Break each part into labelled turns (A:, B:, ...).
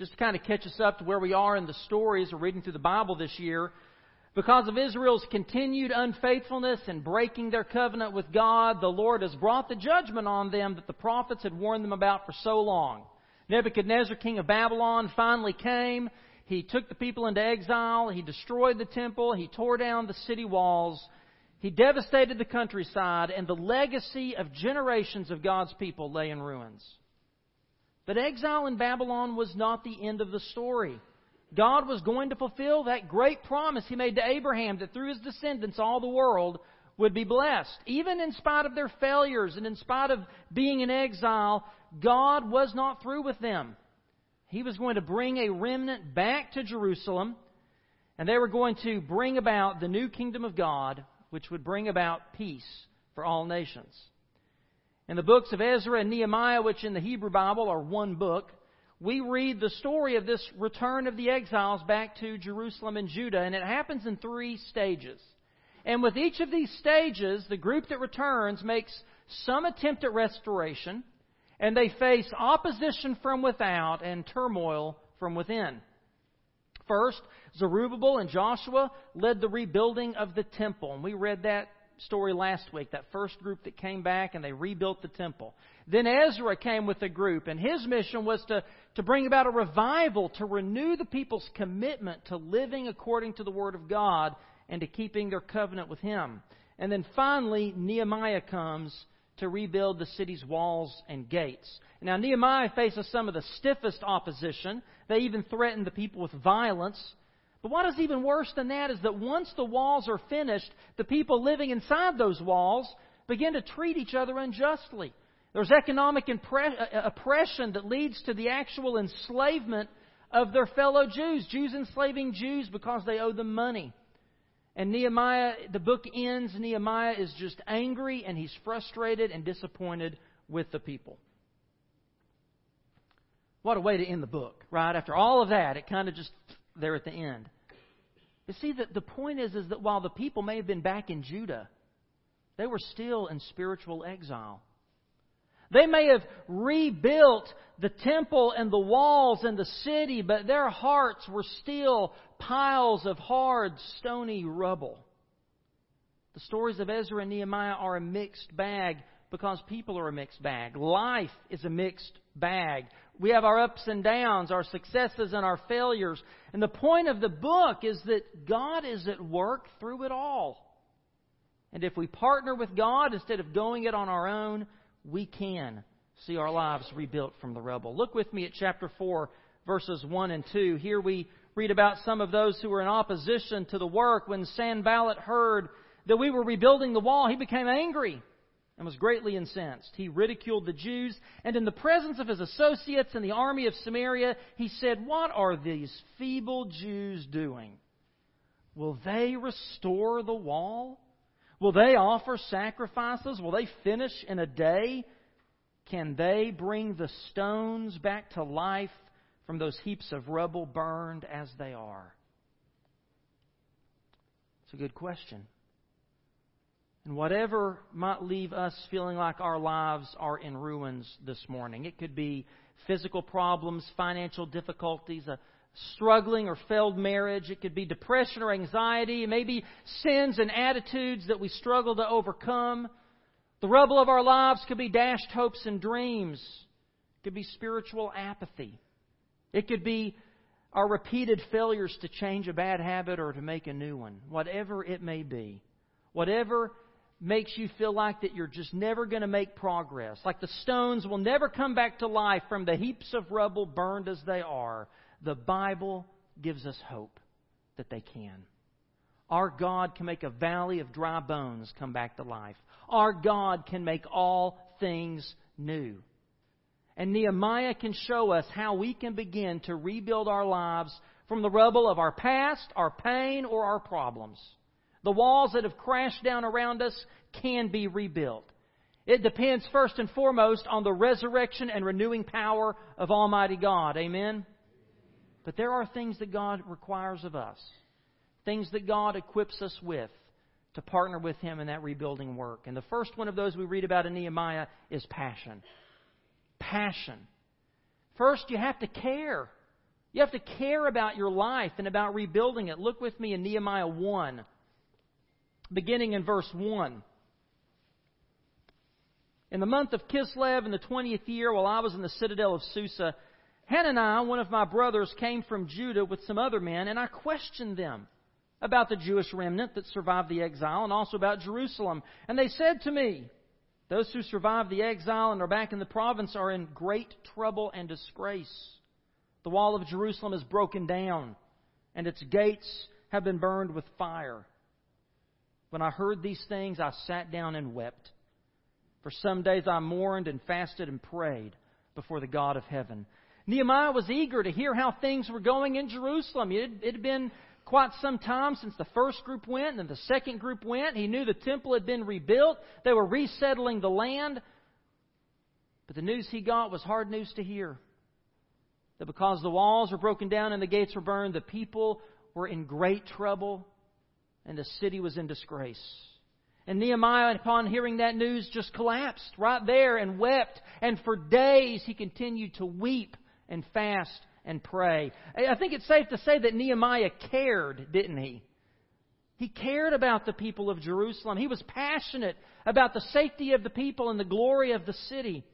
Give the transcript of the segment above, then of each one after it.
A: just to kind of catch us up to where we are in the stories we're reading through the Bible this year. Because of Israel's continued unfaithfulness and breaking their covenant with God, the Lord has brought the judgment on them that the prophets had warned them about for so long. Nebuchadnezzar, king of Babylon, finally came. He took the people into exile. He destroyed the temple. He tore down the city walls. He devastated the countryside, and the legacy of generations of God's people lay in ruins. But exile in Babylon was not the end of the story. God was going to fulfill that great promise He made to Abraham that through his descendants all the world would be blessed. Even in spite of their failures and in spite of being in exile, God was not through with them. He was going to bring a remnant back to Jerusalem, and they were going to bring about the new kingdom of God, which would bring about peace for all nations. In the books of Ezra and Nehemiah, which in the Hebrew Bible are one book, we read the story of this return of the exiles back to Jerusalem and Judah, and it happens in three stages. And with each of these stages, the group that returns makes some attempt at restoration, and they face opposition from without and turmoil from within. First, Zerubbabel and Joshua led the rebuilding of the temple, and we read that story last week, that first group that came back and they rebuilt the temple. Then Ezra came with a group, and his mission was to, to bring about a revival, to renew the people's commitment to living according to the Word of God and to keeping their covenant with Him. And then finally, Nehemiah comes to rebuild the city's walls and gates. Now, Nehemiah faces some of the stiffest opposition. They even threaten the people with violence. But what is even worse than that is that once the walls are finished, the people living inside those walls begin to treat each other unjustly. There's economic impre- uh, uh, oppression that leads to the actual enslavement of their fellow Jews. Jews enslaving Jews because they owe them money. And Nehemiah, the book ends, Nehemiah is just angry and he's frustrated and disappointed with the people. What a way to end the book, right? After all of that, it kind of just there at the end. You see, that the point is, is that while the people may have been back in Judah, they were still in spiritual exile. They may have rebuilt the temple and the walls and the city, but their hearts were still piles of hard, stony rubble. The stories of Ezra and Nehemiah are a mixed bag because people are a mixed bag. Life is a mixed bag. We have our ups and downs, our successes and our failures. And the point of the book is that God is at work through it all. And if we partner with God instead of going it on our own, we can see our lives rebuilt from the rubble. Look with me at chapter 4, verses 1 and 2. Here we read about some of those who were in opposition to the work. When Sanballat heard that we were rebuilding the wall, he became angry and was greatly incensed. He ridiculed the Jews, and in the presence of his associates in the army of Samaria, he said, What are these feeble Jews doing? Will they restore the wall? Will they offer sacrifices? Will they finish in a day? Can they bring the stones back to life from those heaps of rubble burned as they are? It's a good question. And whatever might leave us feeling like our lives are in ruins this morning, it could be physical problems, financial difficulties, a struggling or failed marriage, it could be depression or anxiety, maybe sins and attitudes that we struggle to overcome. The rubble of our lives could be dashed hopes and dreams. It could be spiritual apathy. It could be our repeated failures to change a bad habit or to make a new one. Whatever it may be. Whatever makes you feel like that you're just never going to make progress, like the stones will never come back to life from the heaps of rubble burned as they are, the Bible gives us hope that they can. Our God can make a valley of dry bones come back to life. Our God can make all things new. And Nehemiah can show us how we can begin to rebuild our lives from the rubble of our past, our pain, or our problems. The walls that have crashed down around us can be rebuilt. It depends first and foremost on the resurrection and renewing power of Almighty God. Amen? But there are things that God requires of us, things that God equips us with to partner with Him in that rebuilding work. And the first one of those we read about in Nehemiah is passion. Passion. First, you have to care. You have to care about your life and about rebuilding it. Look with me in Nehemiah 1, beginning in verse 1. In the month of Kislev in the 20th year, while I was in the citadel of Susa, Hananiah, one of my brothers, came from Judah with some other men, and I questioned them about the Jewish remnant that survived the exile and also about Jerusalem. And they said to me, Those who survived the exile and are back in the province are in great trouble and disgrace. The wall of Jerusalem is broken down, and its gates have been burned with fire. When I heard these things, I sat down and wept. For some days I mourned and fasted and prayed before the God of heaven. Nehemiah was eager to hear how things were going in Jerusalem. It, had been quite some time since the first group went and the second group went. He knew the temple had been rebuilt. They were resettling the land. But the news he got was hard news to hear that because the walls were broken down and the gates were burned, the people were in great trouble and the city was in disgrace. And Nehemiah, upon hearing that news, just collapsed right there and wept. And for days he continued to weep and fast and pray. I think it's safe to say that Nehemiah cared, didn't he? He cared about the people of Jerusalem. He was passionate about the safety of the people and the glory of the city.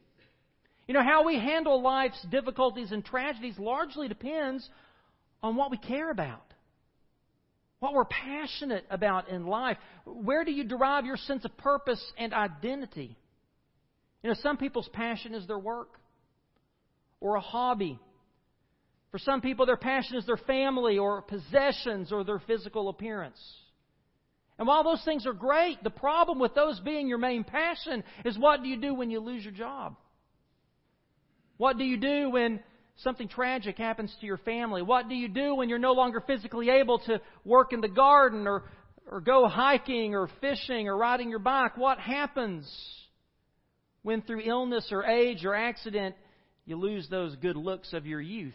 A: You know, how we handle life's difficulties and tragedies largely depends on what we care about, what we're passionate about in life. Where do you derive your sense of purpose and identity? You know, some people's passion is their work or a hobby. For some people, their passion is their family or possessions or their physical appearance. And while those things are great, the problem with those being your main passion is what do you do when you lose your job? What do you do when something tragic happens to your family? What do you do when you're no longer physically able to work in the garden or, or go hiking or fishing or riding your bike? What happens when through illness or age or accident you lose those good looks of your youth?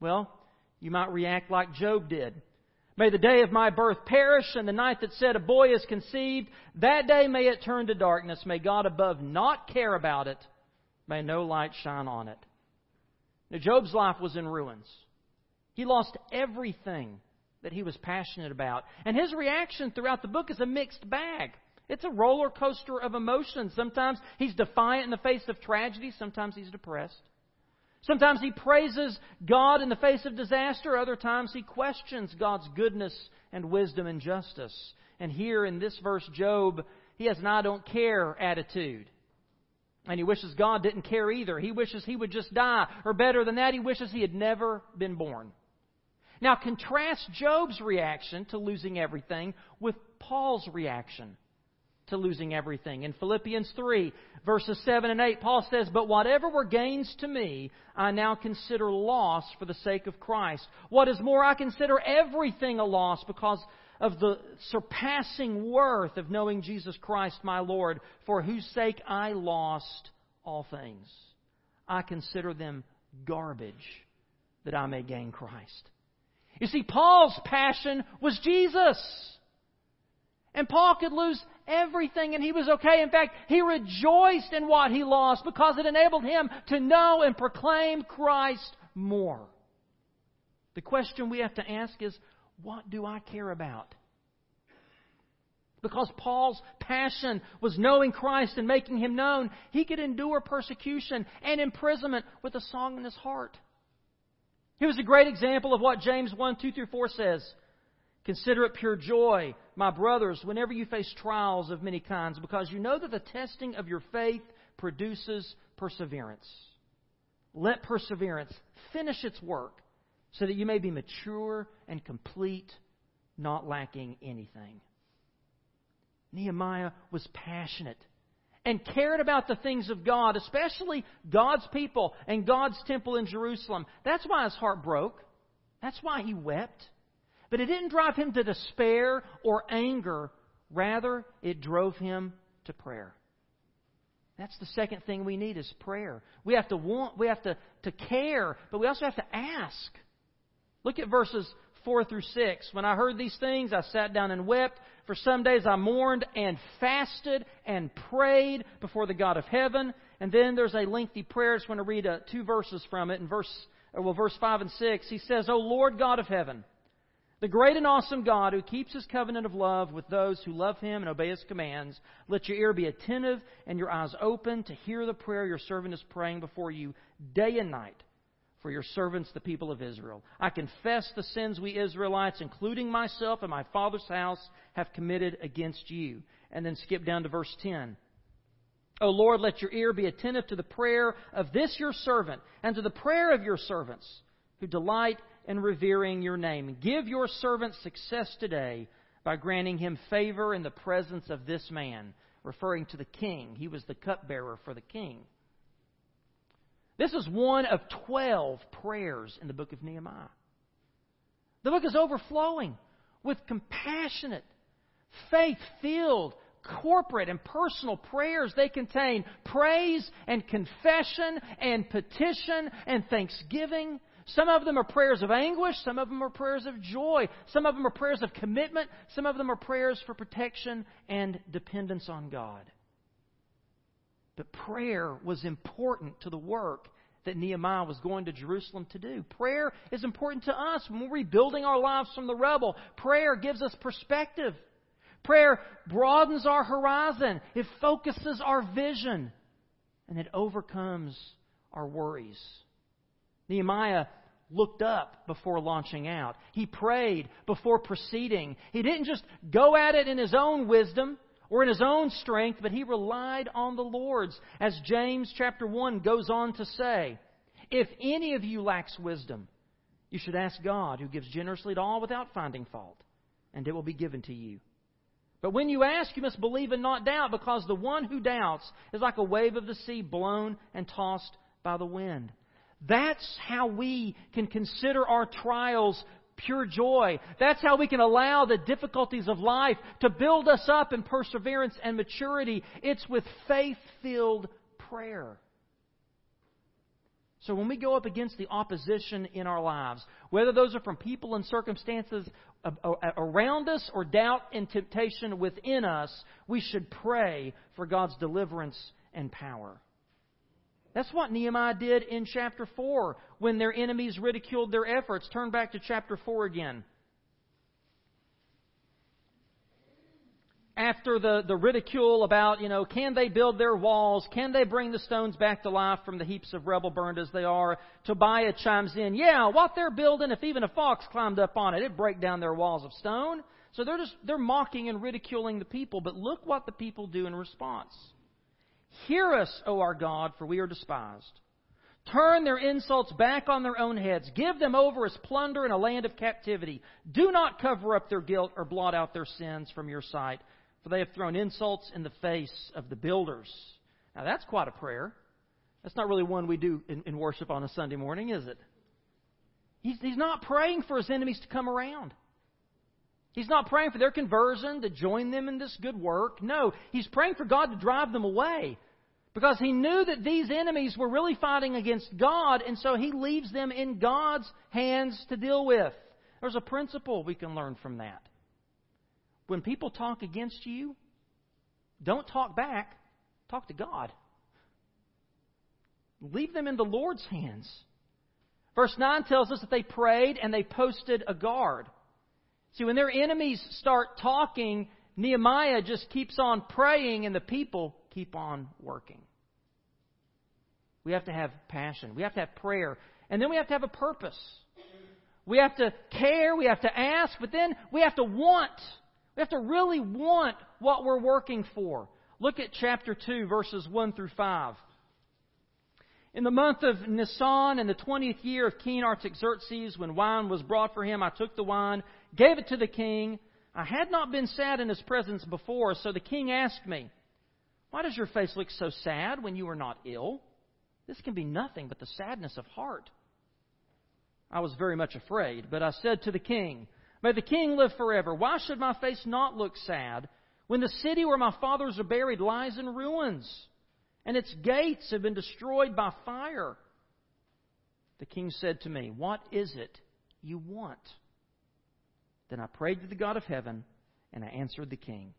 A: Well, you might react like Job did. May the day of my birth perish, and the night that said a boy is conceived, that day may it turn to darkness. May God above not care about it may no light shine on it. Now, Job's life was in ruins. He lost everything that he was passionate about. And his reaction throughout the book is a mixed bag. It's a roller coaster of emotions. Sometimes he's defiant in the face of tragedy, sometimes he's depressed. Sometimes he praises God in the face of disaster, other times he questions God's goodness and wisdom and justice. And here in this verse, Job, he has an I don't care attitude. And he wishes God didn't care either. He wishes he would just die. Or better than that, he wishes he had never been born. Now, contrast Job's reaction to losing everything with Paul's reaction to losing everything. In Philippians 3, verses 7 and 8, Paul says, But whatever were gains to me, I now consider loss for the sake of Christ. What is more, I consider everything a loss because of the surpassing worth of knowing Jesus Christ my Lord, for whose sake I lost all things. I consider them garbage that I may gain Christ. You see, Paul's passion was Jesus. And Paul could lose everything and he was okay. In fact, he rejoiced in what he lost because it enabled him to know and proclaim Christ more. The question we have to ask is what do I care about? Because Paul's passion was knowing Christ and making him known, he could endure persecution and imprisonment with a song in his heart. He was a great example of what James 1 2 through 4 says. Consider it pure joy, my brothers, whenever you face trials of many kinds, because you know that the testing of your faith produces perseverance. Let perseverance finish its work so that you may be mature and complete, not lacking anything. Nehemiah was passionate and cared about the things of God, especially God's people and God's temple in Jerusalem. That's why his heart broke. That's why he wept. But it didn't drive him to despair or anger. Rather, it drove him to prayer. That's the second thing we need is prayer. We have to want, we have to, to care, but we also have to ask. Look at verses 4 through 6. When I heard these things, I sat down and wept. For some days I mourned and fasted and prayed before the God of heaven. And then there's a lengthy prayer. I just want to read uh, two verses from it. In verse, uh, well, verse 5 and 6, he says, O Lord God of heaven, the great and awesome God who keeps his covenant of love with those who love him and obey his commands, let your ear be attentive and your eyes open to hear the prayer your servant is praying before you day and night for your servants, the people of Israel. I confess the sins we Israelites, including myself and my father's house, have committed against you. And then skip down to verse 10. O Lord, let your ear be attentive to the prayer of this your servant and to the prayer of your servants who delight in revering your name. Give your servant success today by granting him favor in the presence of this man, referring to the king. He was the cupbearer for the king. This is one of 12 prayers in the book of Nehemiah. The book is overflowing with compassionate, faith filled, corporate and personal prayers. They contain praise and confession and petition and thanksgiving. Some of them are prayers of anguish. Some of them are prayers of joy. Some of them are prayers of commitment. Some of them are prayers for protection and dependence on God. But prayer was important to the work that Nehemiah was going to Jerusalem to do. Prayer is important to us when we're rebuilding our lives from the rubble. Prayer gives us perspective. Prayer broadens our horizon. It focuses our vision. And it overcomes our worries. Nehemiah looked up before launching out. He prayed before proceeding. He didn't just go at it in his own wisdom or in his own strength, but he relied on the Lord's. As James chapter 1 goes on to say, If any of you lacks wisdom, you should ask God, who gives generously to all without finding fault, and it will be given to you. But when you ask, you must believe and not doubt, because the one who doubts is like a wave of the sea blown and tossed by the wind. That's how we can consider our trials pure joy. That's how we can allow the difficulties of life to build us up in perseverance and maturity. It's with faith filled prayer. So when we go up against the opposition in our lives, whether those are from people and circumstances around us or doubt and temptation within us, we should pray for God's deliverance and power. That's what Nehemiah did in chapter 4 when their enemies ridiculed their efforts. Turn back to chapter 4 again. After the, the ridicule about, you know, can they build their walls? Can they bring the stones back to life from the heaps of rubble burned as they are? Tobiah chimes in, yeah, what they're building, if even a fox climbed up on it, it'd break down their walls of stone. So they're just, they're mocking and ridiculing the people, but look what the people do in response. Hear us, O our God, for we are despised. Turn their insults back on their own heads. Give them over as plunder in a land of captivity. Do not cover up their guilt or blot out their sins from your sight, for they have thrown insults in the face of the builders. Now that's quite a prayer. That's not really one we do in, in worship on a Sunday morning, is it? He's, he's not praying for his enemies to come around. He's not praying for their conversion, to join them in this good work. No, he's praying for God to drive them away. Because he knew that these enemies were really fighting against God, and so he leaves them in God's hands to deal with. There's a principle we can learn from that. When people talk against you, don't talk back, talk to God. Leave them in the Lord's hands. Verse 9 tells us that they prayed and they posted a guard. See, when their enemies start talking, Nehemiah just keeps on praying and the people keep on working. We have to have passion. We have to have prayer. And then we have to have a purpose. We have to care. We have to ask. But then we have to want. We have to really want what we're working for. Look at chapter 2, verses 1 through 5. In the month of Nisan, in the twentieth year of King Artaxerxes, when wine was brought for him, I took the wine, gave it to the king. I had not been sad in his presence before, so the king asked me, Why does your face look so sad when you are not ill? This can be nothing but the sadness of heart. I was very much afraid, but I said to the king, May the king live forever. Why should my face not look sad when the city where my fathers are buried lies in ruins? and its gates have been destroyed by fire. The king said to me, What is it you want? Then I prayed to the God of heaven, and I answered the king.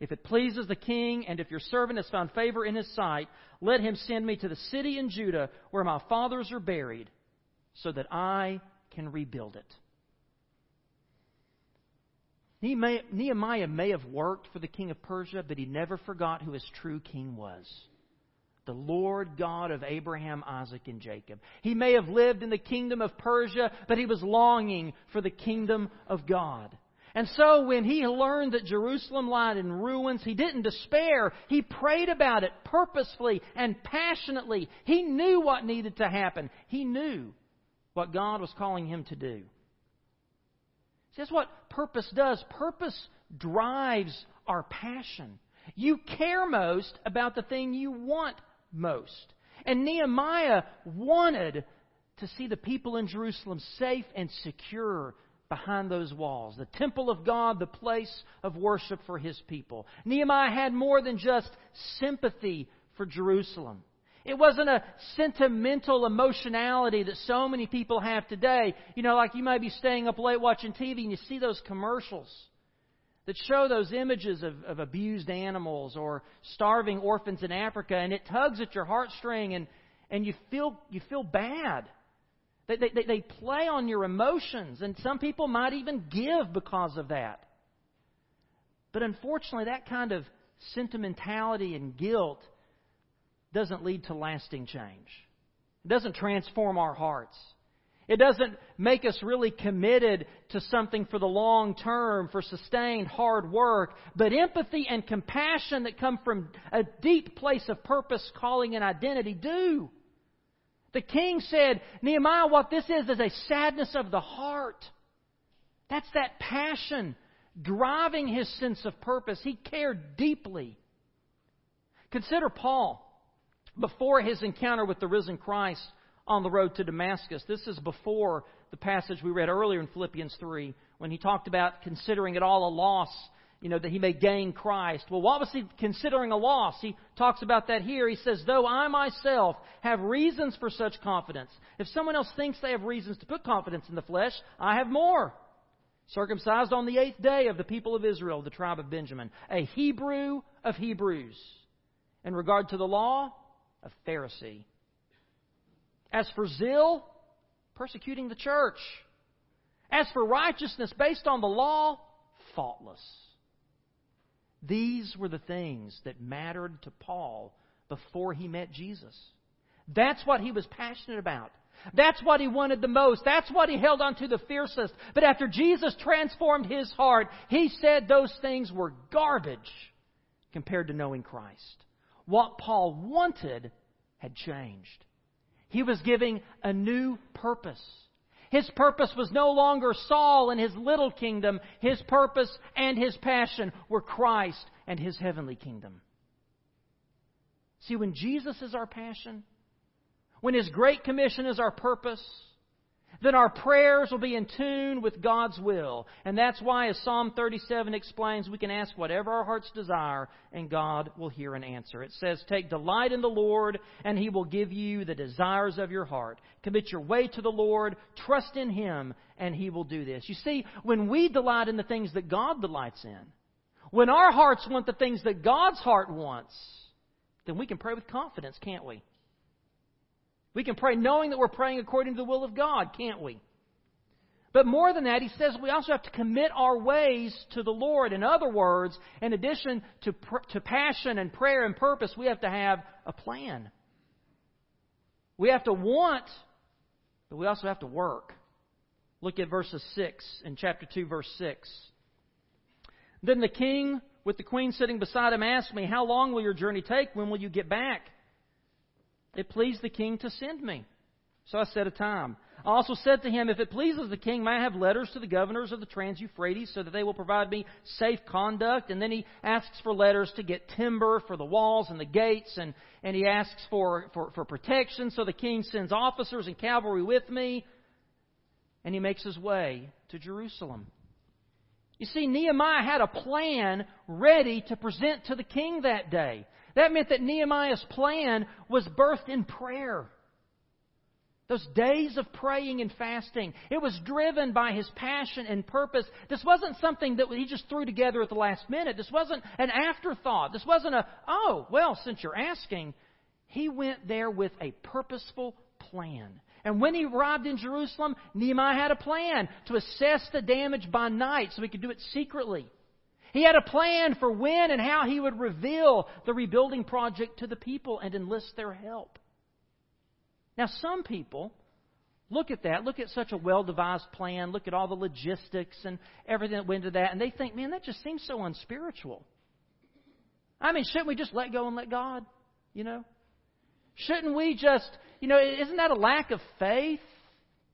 A: If it pleases the king, and if your servant has found favor in his sight, let him send me to the city in Judah where my fathers are buried, so that I can rebuild it. Nehemiah may have worked for the king of Persia, but he never forgot who his true king was the Lord God of Abraham, Isaac, and Jacob. He may have lived in the kingdom of Persia, but he was longing for the kingdom of God. And so when he learned that Jerusalem lied in ruins, he didn't despair. He prayed about it purposefully and passionately. He knew what needed to happen. He knew what God was calling him to do. See, that's what purpose does. Purpose drives our passion. You care most about the thing you want most. And Nehemiah wanted to see the people in Jerusalem safe and secure behind those walls. The temple of God, the place of worship for his people. Nehemiah had more than just sympathy for Jerusalem. It wasn't a sentimental emotionality that so many people have today. You know, like you may be staying up late watching TV and you see those commercials that show those images of, of abused animals or starving orphans in Africa, and it tugs at your heartstring, and, and you feel you feel bad. They, they, they play on your emotions, and some people might even give because of that. But unfortunately, that kind of sentimentality and guilt doesn't lead to lasting change. It doesn't transform our hearts. It doesn't make us really committed to something for the long term, for sustained hard work. But empathy and compassion that come from a deep place of purpose, calling, and identity do. The king said, Nehemiah, what this is is a sadness of the heart. That's that passion driving his sense of purpose. He cared deeply. Consider Paul before his encounter with the risen Christ on the road to Damascus. This is before the passage we read earlier in Philippians 3 when he talked about considering it all a loss you know, that he may gain Christ. Well, what was he considering a loss? He talks about that here. He says, though I myself have reasons for such confidence. If someone else thinks they have reasons to put confidence in the flesh, I have more. Circumcised on the eighth day of the people of Israel, the tribe of Benjamin. A Hebrew of Hebrews. In regard to the law, a Pharisee. As for zeal, persecuting the church. As for righteousness based on the law, faultless. These were the things that mattered to Paul before he met Jesus. That's what he was passionate about. That's what he wanted the most. That's what he held on to the fiercest. But after Jesus transformed his heart, he said those things were garbage compared to knowing Christ. What Paul wanted had changed. He was giving a new purpose. His purpose was no longer Saul and his little kingdom. His purpose and his passion were Christ and his heavenly kingdom. See, when Jesus is our passion, when his great commission is our purpose, then our prayers will be in tune with God's will. And that's why, as Psalm 37 explains, we can ask whatever our hearts desire, and God will hear and answer. It says, Take delight in the Lord, and he will give you the desires of your heart. Commit your way to the Lord, trust in him, and he will do this. You see, when we delight in the things that God delights in, when our hearts want the things that God's heart wants, then we can pray with confidence, can't we? We can pray knowing that we're praying according to the will of God, can't we? But more than that, he says we also have to commit our ways to the Lord. In other words, in addition to, to passion and prayer and purpose, we have to have a plan. We have to want, but we also have to work. Look at verses 6 in chapter 2, verse 6. Then the king, with the queen sitting beside him, asked me, How long will your journey take? When will you get back? It pleased the king to send me. So I set a time. I also said to him, If it pleases the king, may I have letters to the governors of the Trans Euphrates so that they will provide me safe conduct? And then he asks for letters to get timber for the walls and the gates, and, and he asks for, for, for protection. So the king sends officers and cavalry with me, and he makes his way to Jerusalem. You see, Nehemiah had a plan ready to present to the king that day. That meant that Nehemiah's plan was birthed in prayer. Those days of praying and fasting, it was driven by his passion and purpose. This wasn't something that he just threw together at the last minute. This wasn't an afterthought. This wasn't a, oh, well, since you're asking. He went there with a purposeful plan. And when he arrived in Jerusalem, Nehemiah had a plan to assess the damage by night so he could do it secretly. He had a plan for when and how he would reveal the rebuilding project to the people and enlist their help. Now, some people look at that, look at such a well devised plan, look at all the logistics and everything that went into that, and they think, man, that just seems so unspiritual. I mean, shouldn't we just let go and let God? You know? Shouldn't we just, you know, isn't that a lack of faith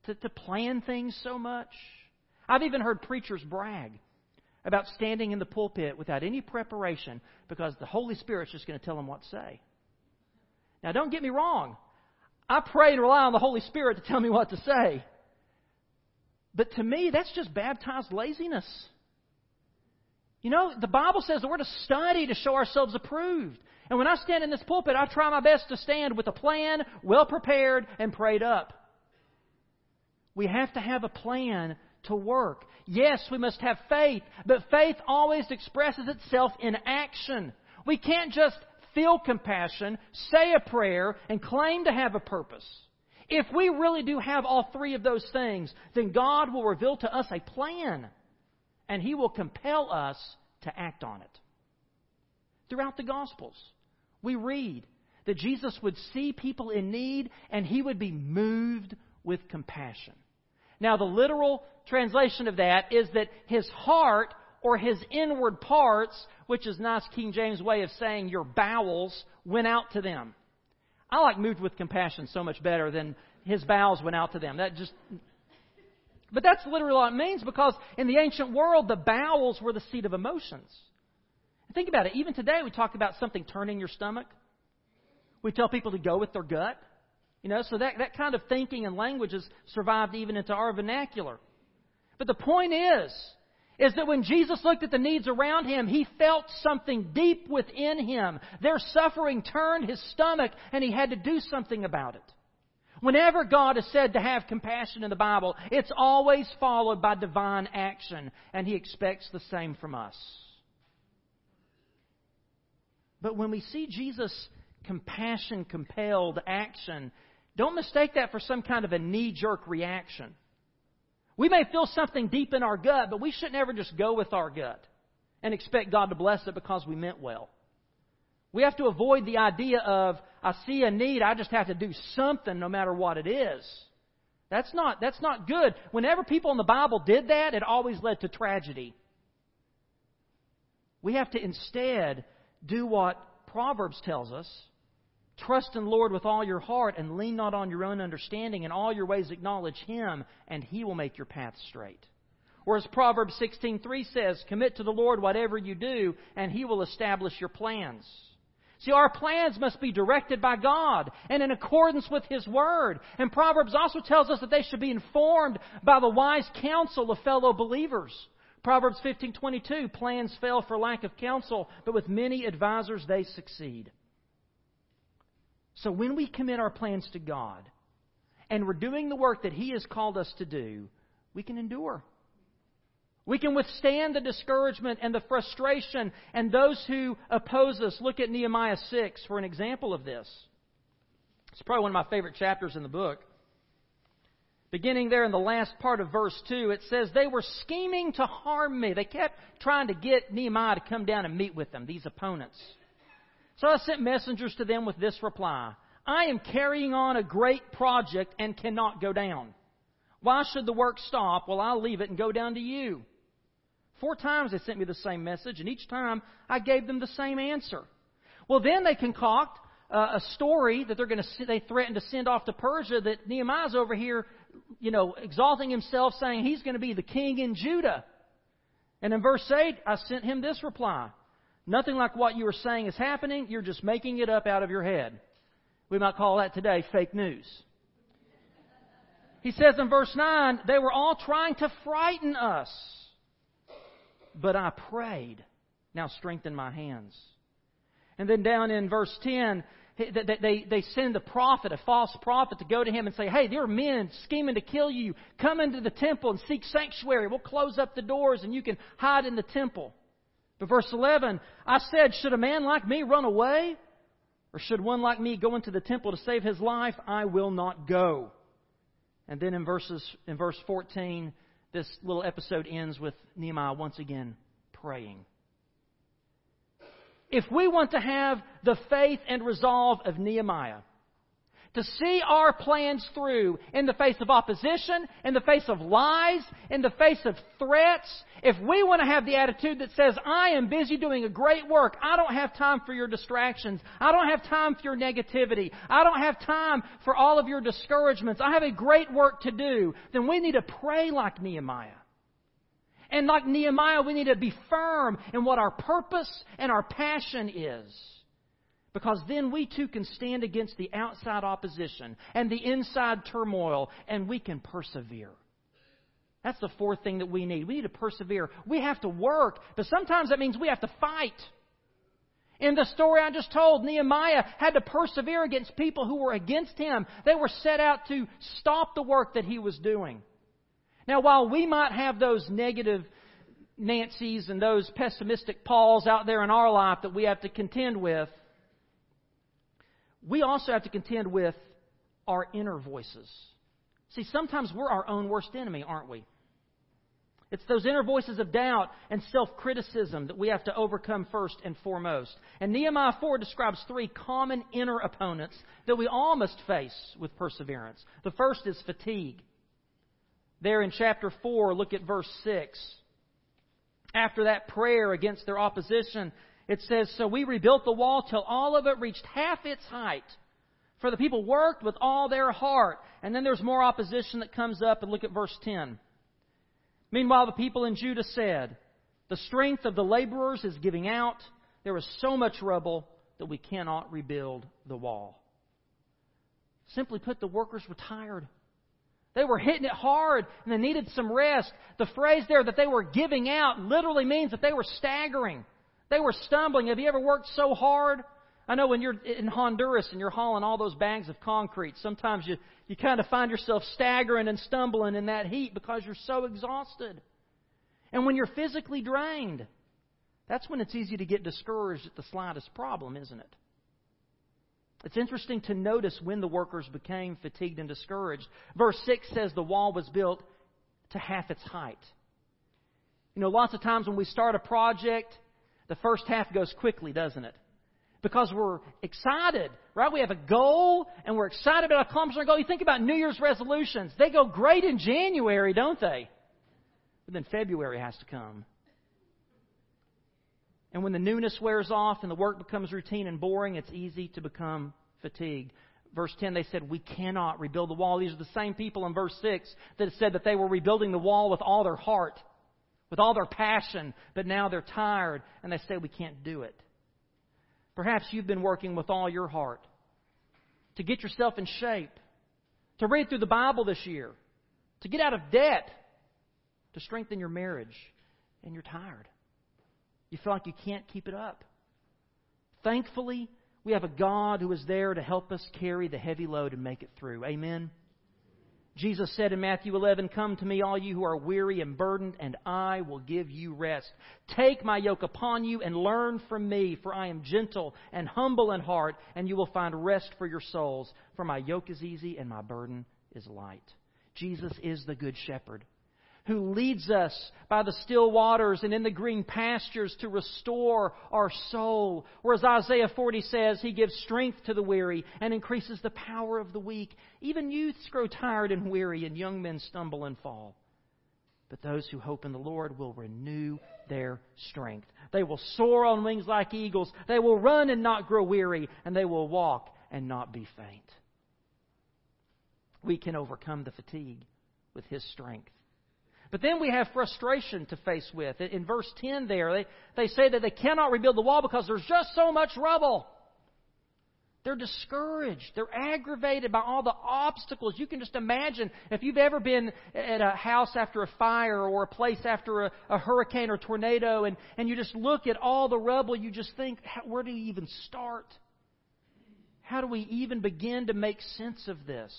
A: to, to plan things so much? I've even heard preachers brag about standing in the pulpit without any preparation because the Holy Spirit's just going to tell them what to say. Now, don't get me wrong. I pray and rely on the Holy Spirit to tell me what to say. But to me, that's just baptized laziness. You know, the Bible says that we're to study to show ourselves approved. And when I stand in this pulpit, I try my best to stand with a plan, well prepared, and prayed up. We have to have a plan to work. Yes, we must have faith, but faith always expresses itself in action. We can't just feel compassion, say a prayer, and claim to have a purpose. If we really do have all three of those things, then God will reveal to us a plan, and He will compel us to act on it. Throughout the Gospels, we read that Jesus would see people in need and He would be moved with compassion. Now, the literal translation of that is that His heart or his inward parts, which is nice King James way of saying your bowels, went out to them. I like moved with compassion so much better than his bowels went out to them. That just But that's literally what it means because in the ancient world the bowels were the seat of emotions. Think about it. Even today we talk about something turning your stomach. We tell people to go with their gut. You know, so that, that kind of thinking and language has survived even into our vernacular. But the point is, is that when Jesus looked at the needs around him, he felt something deep within him. Their suffering turned his stomach, and he had to do something about it. Whenever God is said to have compassion in the Bible, it's always followed by divine action, and he expects the same from us. But when we see Jesus' compassion compelled action, don't mistake that for some kind of a knee jerk reaction. We may feel something deep in our gut, but we shouldn't ever just go with our gut and expect God to bless it because we meant well. We have to avoid the idea of, I see a need, I just have to do something no matter what it is. That's not, that's not good. Whenever people in the Bible did that, it always led to tragedy. We have to instead do what Proverbs tells us Trust in Lord with all your heart and lean not on your own understanding. In all your ways acknowledge Him, and He will make your path straight. Or as Proverbs 16:3 says, commit to the Lord whatever you do, and He will establish your plans. See, our plans must be directed by God and in accordance with His Word. And Proverbs also tells us that they should be informed by the wise counsel of fellow believers. Proverbs 15:22, plans fail for lack of counsel, but with many advisers they succeed. So when we commit our plans to God and we're doing the work that He has called us to do, we can endure. We can withstand the discouragement and the frustration and those who oppose us. Look at Nehemiah 6 for an example of this. It's probably one of my favorite chapters in the book. Beginning there in the last part of verse 2, it says, They were scheming to harm me. They kept trying to get Nehemiah to come down and meet with them, these opponents. So I sent messengers to them with this reply I am carrying on a great project and cannot go down. Why should the work stop Well, I'll leave it and go down to you? Four times they sent me the same message, and each time I gave them the same answer. Well, then they concoct uh, a story that they're going to they threaten to send off to Persia that Nehemiah's over here, you know, exalting himself, saying he's going to be the king in Judah. And in verse eight, I sent him this reply: Nothing like what you are saying is happening. You're just making it up out of your head. We might call that today fake news. He says in verse 9, they were all trying to frighten us. But I prayed. Now strengthen my hands. And then down in verse 10, they, they, send a prophet, a false prophet, to go to him and say, Hey, there are men scheming to kill you. Come into the temple and seek sanctuary. We'll close up the doors and you can hide in the temple. But verse 11, I said, Should a man like me run away? Or should one like me go into the temple to save his life? I will not go. And then in verses in verse 14, this little episode ends with Nehemiah once again praying. If we want to have the faith and resolve of Nehemiah, to see our plans through in the face of opposition, in the face of lies, in the face of threats, if we want to have the attitude that says, I am busy doing a great work, I don't have time for your distractions, I don't have time for your negativity, I don't have time for all of your discouragements, I have a great work to do, then we need to pray like Nehemiah. And like Nehemiah, we need to be firm in what our purpose and our passion is. Because then we too can stand against the outside opposition and the inside turmoil and we can persevere. That's the fourth thing that we need. We need to persevere. We have to work, but sometimes that means we have to fight. In the story I just told, Nehemiah had to persevere against people who were against him. They were set out to stop the work that he was doing. Now, while we might have those negative Nancy's and those pessimistic Pauls out there in our life that we have to contend with, we also have to contend with our inner voices. See, sometimes we're our own worst enemy, aren't we? It's those inner voices of doubt and self criticism that we have to overcome first and foremost. And Nehemiah 4 describes three common inner opponents that we all must face with perseverance. The first is fatigue. There in chapter 4, look at verse 6. After that prayer against their opposition, it says, So we rebuilt the wall till all of it reached half its height. For the people worked with all their heart. And then there's more opposition that comes up, and look at verse 10. Meanwhile, the people in Judah said, The strength of the laborers is giving out. There is so much rubble that we cannot rebuild the wall. Simply put, the workers were tired. They were hitting it hard and they needed some rest. The phrase there that they were giving out literally means that they were staggering. They were stumbling. Have you ever worked so hard? I know when you're in Honduras and you're hauling all those bags of concrete, sometimes you, you kind of find yourself staggering and stumbling in that heat because you're so exhausted. And when you're physically drained, that's when it's easy to get discouraged at the slightest problem, isn't it? It's interesting to notice when the workers became fatigued and discouraged. Verse 6 says the wall was built to half its height. You know, lots of times when we start a project, the first half goes quickly, doesn't it? Because we're excited, right? We have a goal and we're excited about accomplishing our goal. You think about New Year's resolutions. They go great in January, don't they? But then February has to come. And when the newness wears off and the work becomes routine and boring, it's easy to become fatigued. Verse 10, they said, We cannot rebuild the wall. These are the same people in verse 6 that said that they were rebuilding the wall with all their heart with all their passion, but now they're tired and they say we can't do it. Perhaps you've been working with all your heart to get yourself in shape, to read through the Bible this year, to get out of debt, to strengthen your marriage, and you're tired. You feel like you can't keep it up. Thankfully, we have a God who is there to help us carry the heavy load and make it through. Amen. Jesus said in Matthew 11, Come to me, all you who are weary and burdened, and I will give you rest. Take my yoke upon you and learn from me, for I am gentle and humble in heart, and you will find rest for your souls. For my yoke is easy and my burden is light. Jesus is the good shepherd who leads us by the still waters and in the green pastures to restore our soul. Whereas Isaiah 40 says, He gives strength to the weary and increases the power of the weak. Even youths grow tired and weary, and young men stumble and fall. But those who hope in the Lord will renew their strength. They will soar on wings like eagles. They will run and not grow weary, and they will walk and not be faint. We can overcome the fatigue with His strength. But then we have frustration to face with. In verse 10 there, they, they say that they cannot rebuild the wall because there's just so much rubble. They're discouraged. They're aggravated by all the obstacles. You can just imagine if you've ever been at a house after a fire or a place after a, a hurricane or tornado and, and you just look at all the rubble, you just think, where do you even start? How do we even begin to make sense of this?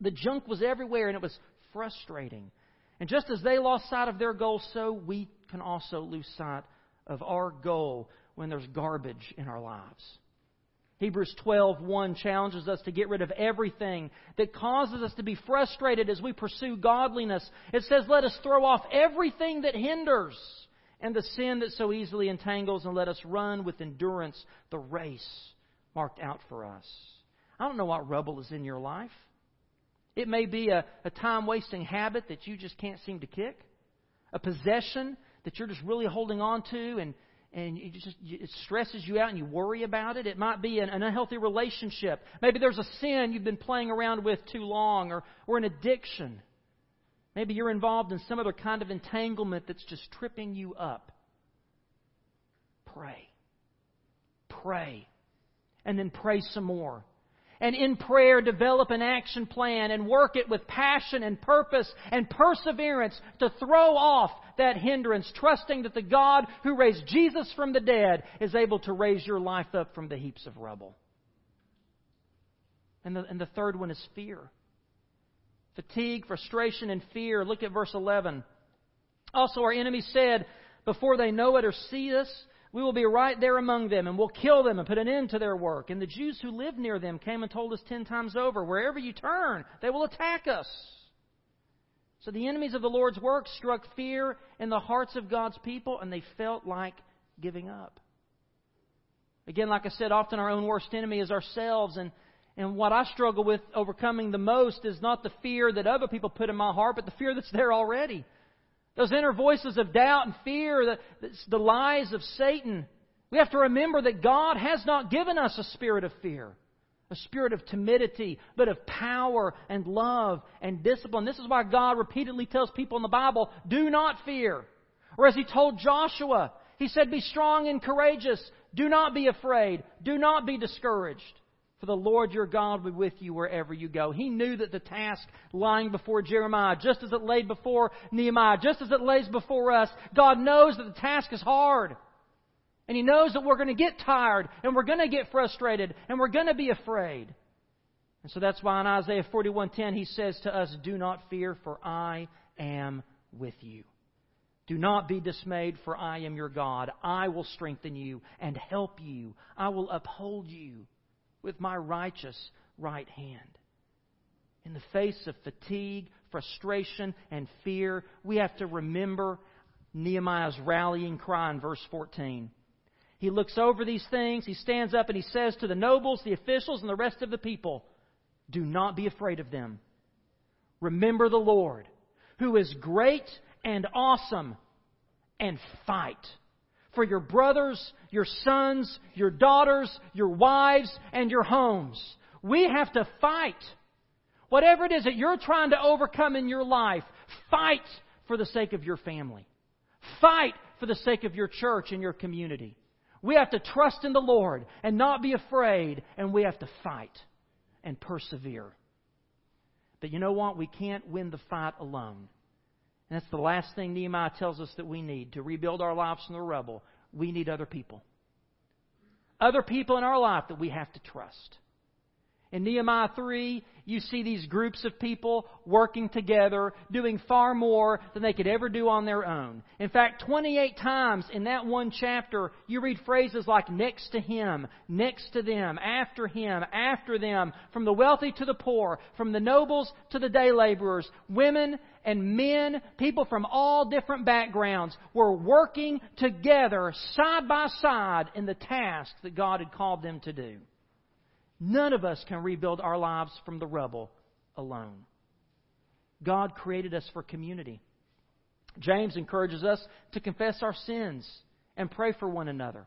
A: The junk was everywhere and it was frustrating. And just as they lost sight of their goal, so we can also lose sight of our goal when there's garbage in our lives. Hebrews 12:1 challenges us to get rid of everything that causes us to be frustrated as we pursue godliness. It says, "Let us throw off everything that hinders and the sin that so easily entangles and let us run with endurance the race marked out for us." I don't know what rubble is in your life. It may be a, a time wasting habit that you just can't seem to kick, a possession that you're just really holding on to and, and it just it stresses you out and you worry about it. It might be an, an unhealthy relationship. Maybe there's a sin you've been playing around with too long or, or an addiction. Maybe you're involved in some other kind of entanglement that's just tripping you up. Pray. Pray. And then pray some more and in prayer develop an action plan and work it with passion and purpose and perseverance to throw off that hindrance, trusting that the God who raised Jesus from the dead is able to raise your life up from the heaps of rubble. And the, and the third one is fear. Fatigue, frustration, and fear. Look at verse 11. Also, our enemy said, before they know it or see us, we will be right there among them, and we'll kill them and put an end to their work. And the Jews who lived near them came and told us ten times over, Wherever you turn, they will attack us. So the enemies of the Lord's work struck fear in the hearts of God's people, and they felt like giving up. Again, like I said, often our own worst enemy is ourselves, and and what I struggle with overcoming the most is not the fear that other people put in my heart, but the fear that's there already. Those inner voices of doubt and fear, the, the lies of Satan. We have to remember that God has not given us a spirit of fear, a spirit of timidity, but of power and love and discipline. This is why God repeatedly tells people in the Bible, do not fear. Or as he told Joshua, he said, be strong and courageous. Do not be afraid. Do not be discouraged. For the Lord your God will be with you wherever you go. He knew that the task lying before Jeremiah, just as it laid before Nehemiah, just as it lays before us, God knows that the task is hard. And He knows that we're going to get tired, and we're going to get frustrated, and we're going to be afraid. And so that's why in Isaiah 41:10 he says to us, "Do not fear, for I am with you. Do not be dismayed, for I am your God. I will strengthen you and help you. I will uphold you." With my righteous right hand. In the face of fatigue, frustration, and fear, we have to remember Nehemiah's rallying cry in verse 14. He looks over these things, he stands up, and he says to the nobles, the officials, and the rest of the people, Do not be afraid of them. Remember the Lord, who is great and awesome, and fight for your brothers, your sons, your daughters, your wives, and your homes. We have to fight. Whatever it is that you're trying to overcome in your life, fight for the sake of your family. Fight for the sake of your church and your community. We have to trust in the Lord and not be afraid, and we have to fight and persevere. But you know what? We can't win the fight alone. And that's the last thing Nehemiah tells us that we need to rebuild our lives from the rubble. We need other people. Other people in our life that we have to trust. In Nehemiah 3, you see these groups of people working together, doing far more than they could ever do on their own. In fact, 28 times in that one chapter, you read phrases like next to him, next to them, after him, after them, from the wealthy to the poor, from the nobles to the day laborers, women and men, people from all different backgrounds, were working together side by side in the task that God had called them to do. None of us can rebuild our lives from the rubble alone. God created us for community. James encourages us to confess our sins and pray for one another.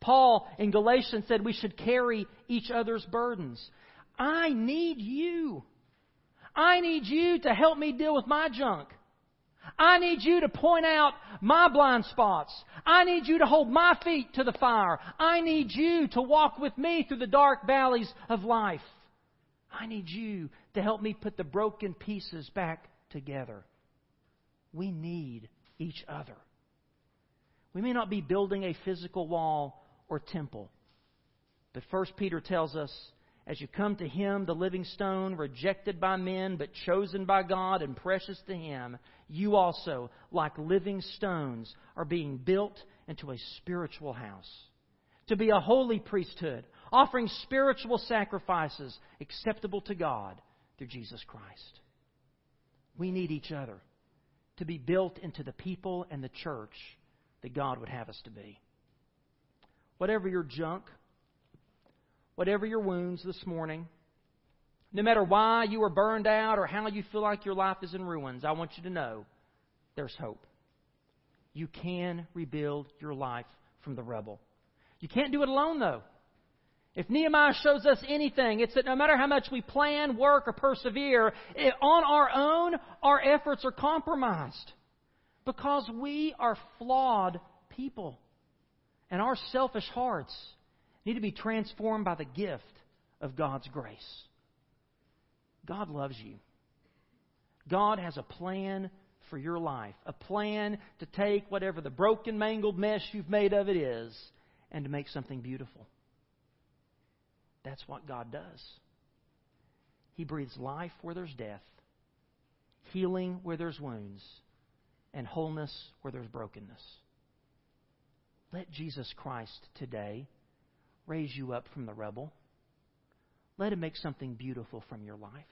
A: Paul in Galatians said we should carry each other's burdens. I need you. I need you to help me deal with my junk. I need you to point out my blind spots. I need you to hold my feet to the fire. I need you to walk with me through the dark valleys of life. I need you to help me put the broken pieces back together. We need each other. We may not be building a physical wall or temple, But First Peter tells us as you come to Him, the living stone, rejected by men, but chosen by God and precious to Him, you also, like living stones, are being built into a spiritual house. To be a holy priesthood, offering spiritual sacrifices acceptable to God through Jesus Christ. We need each other to be built into the people and the church that God would have us to be. Whatever your junk, whatever your wounds this morning, no matter why you are burned out or how you feel like your life is in ruins, I want you to know there's hope. You can rebuild your life from the rubble. You can't do it alone, though. If Nehemiah shows us anything, it's that no matter how much we plan, work, or persevere, it, on our own, our efforts are compromised. Because we are flawed people. And our selfish hearts need to be transformed by the gift of God's grace. God loves you. God has a plan for your life, a plan to take whatever the broken, mangled mess you've made of it is and to make something beautiful. That's what God does. He breathes life where there's death, healing where there's wounds, and wholeness where there's brokenness. Let Jesus Christ today raise you up from the rubble. Let Him make something beautiful from your life.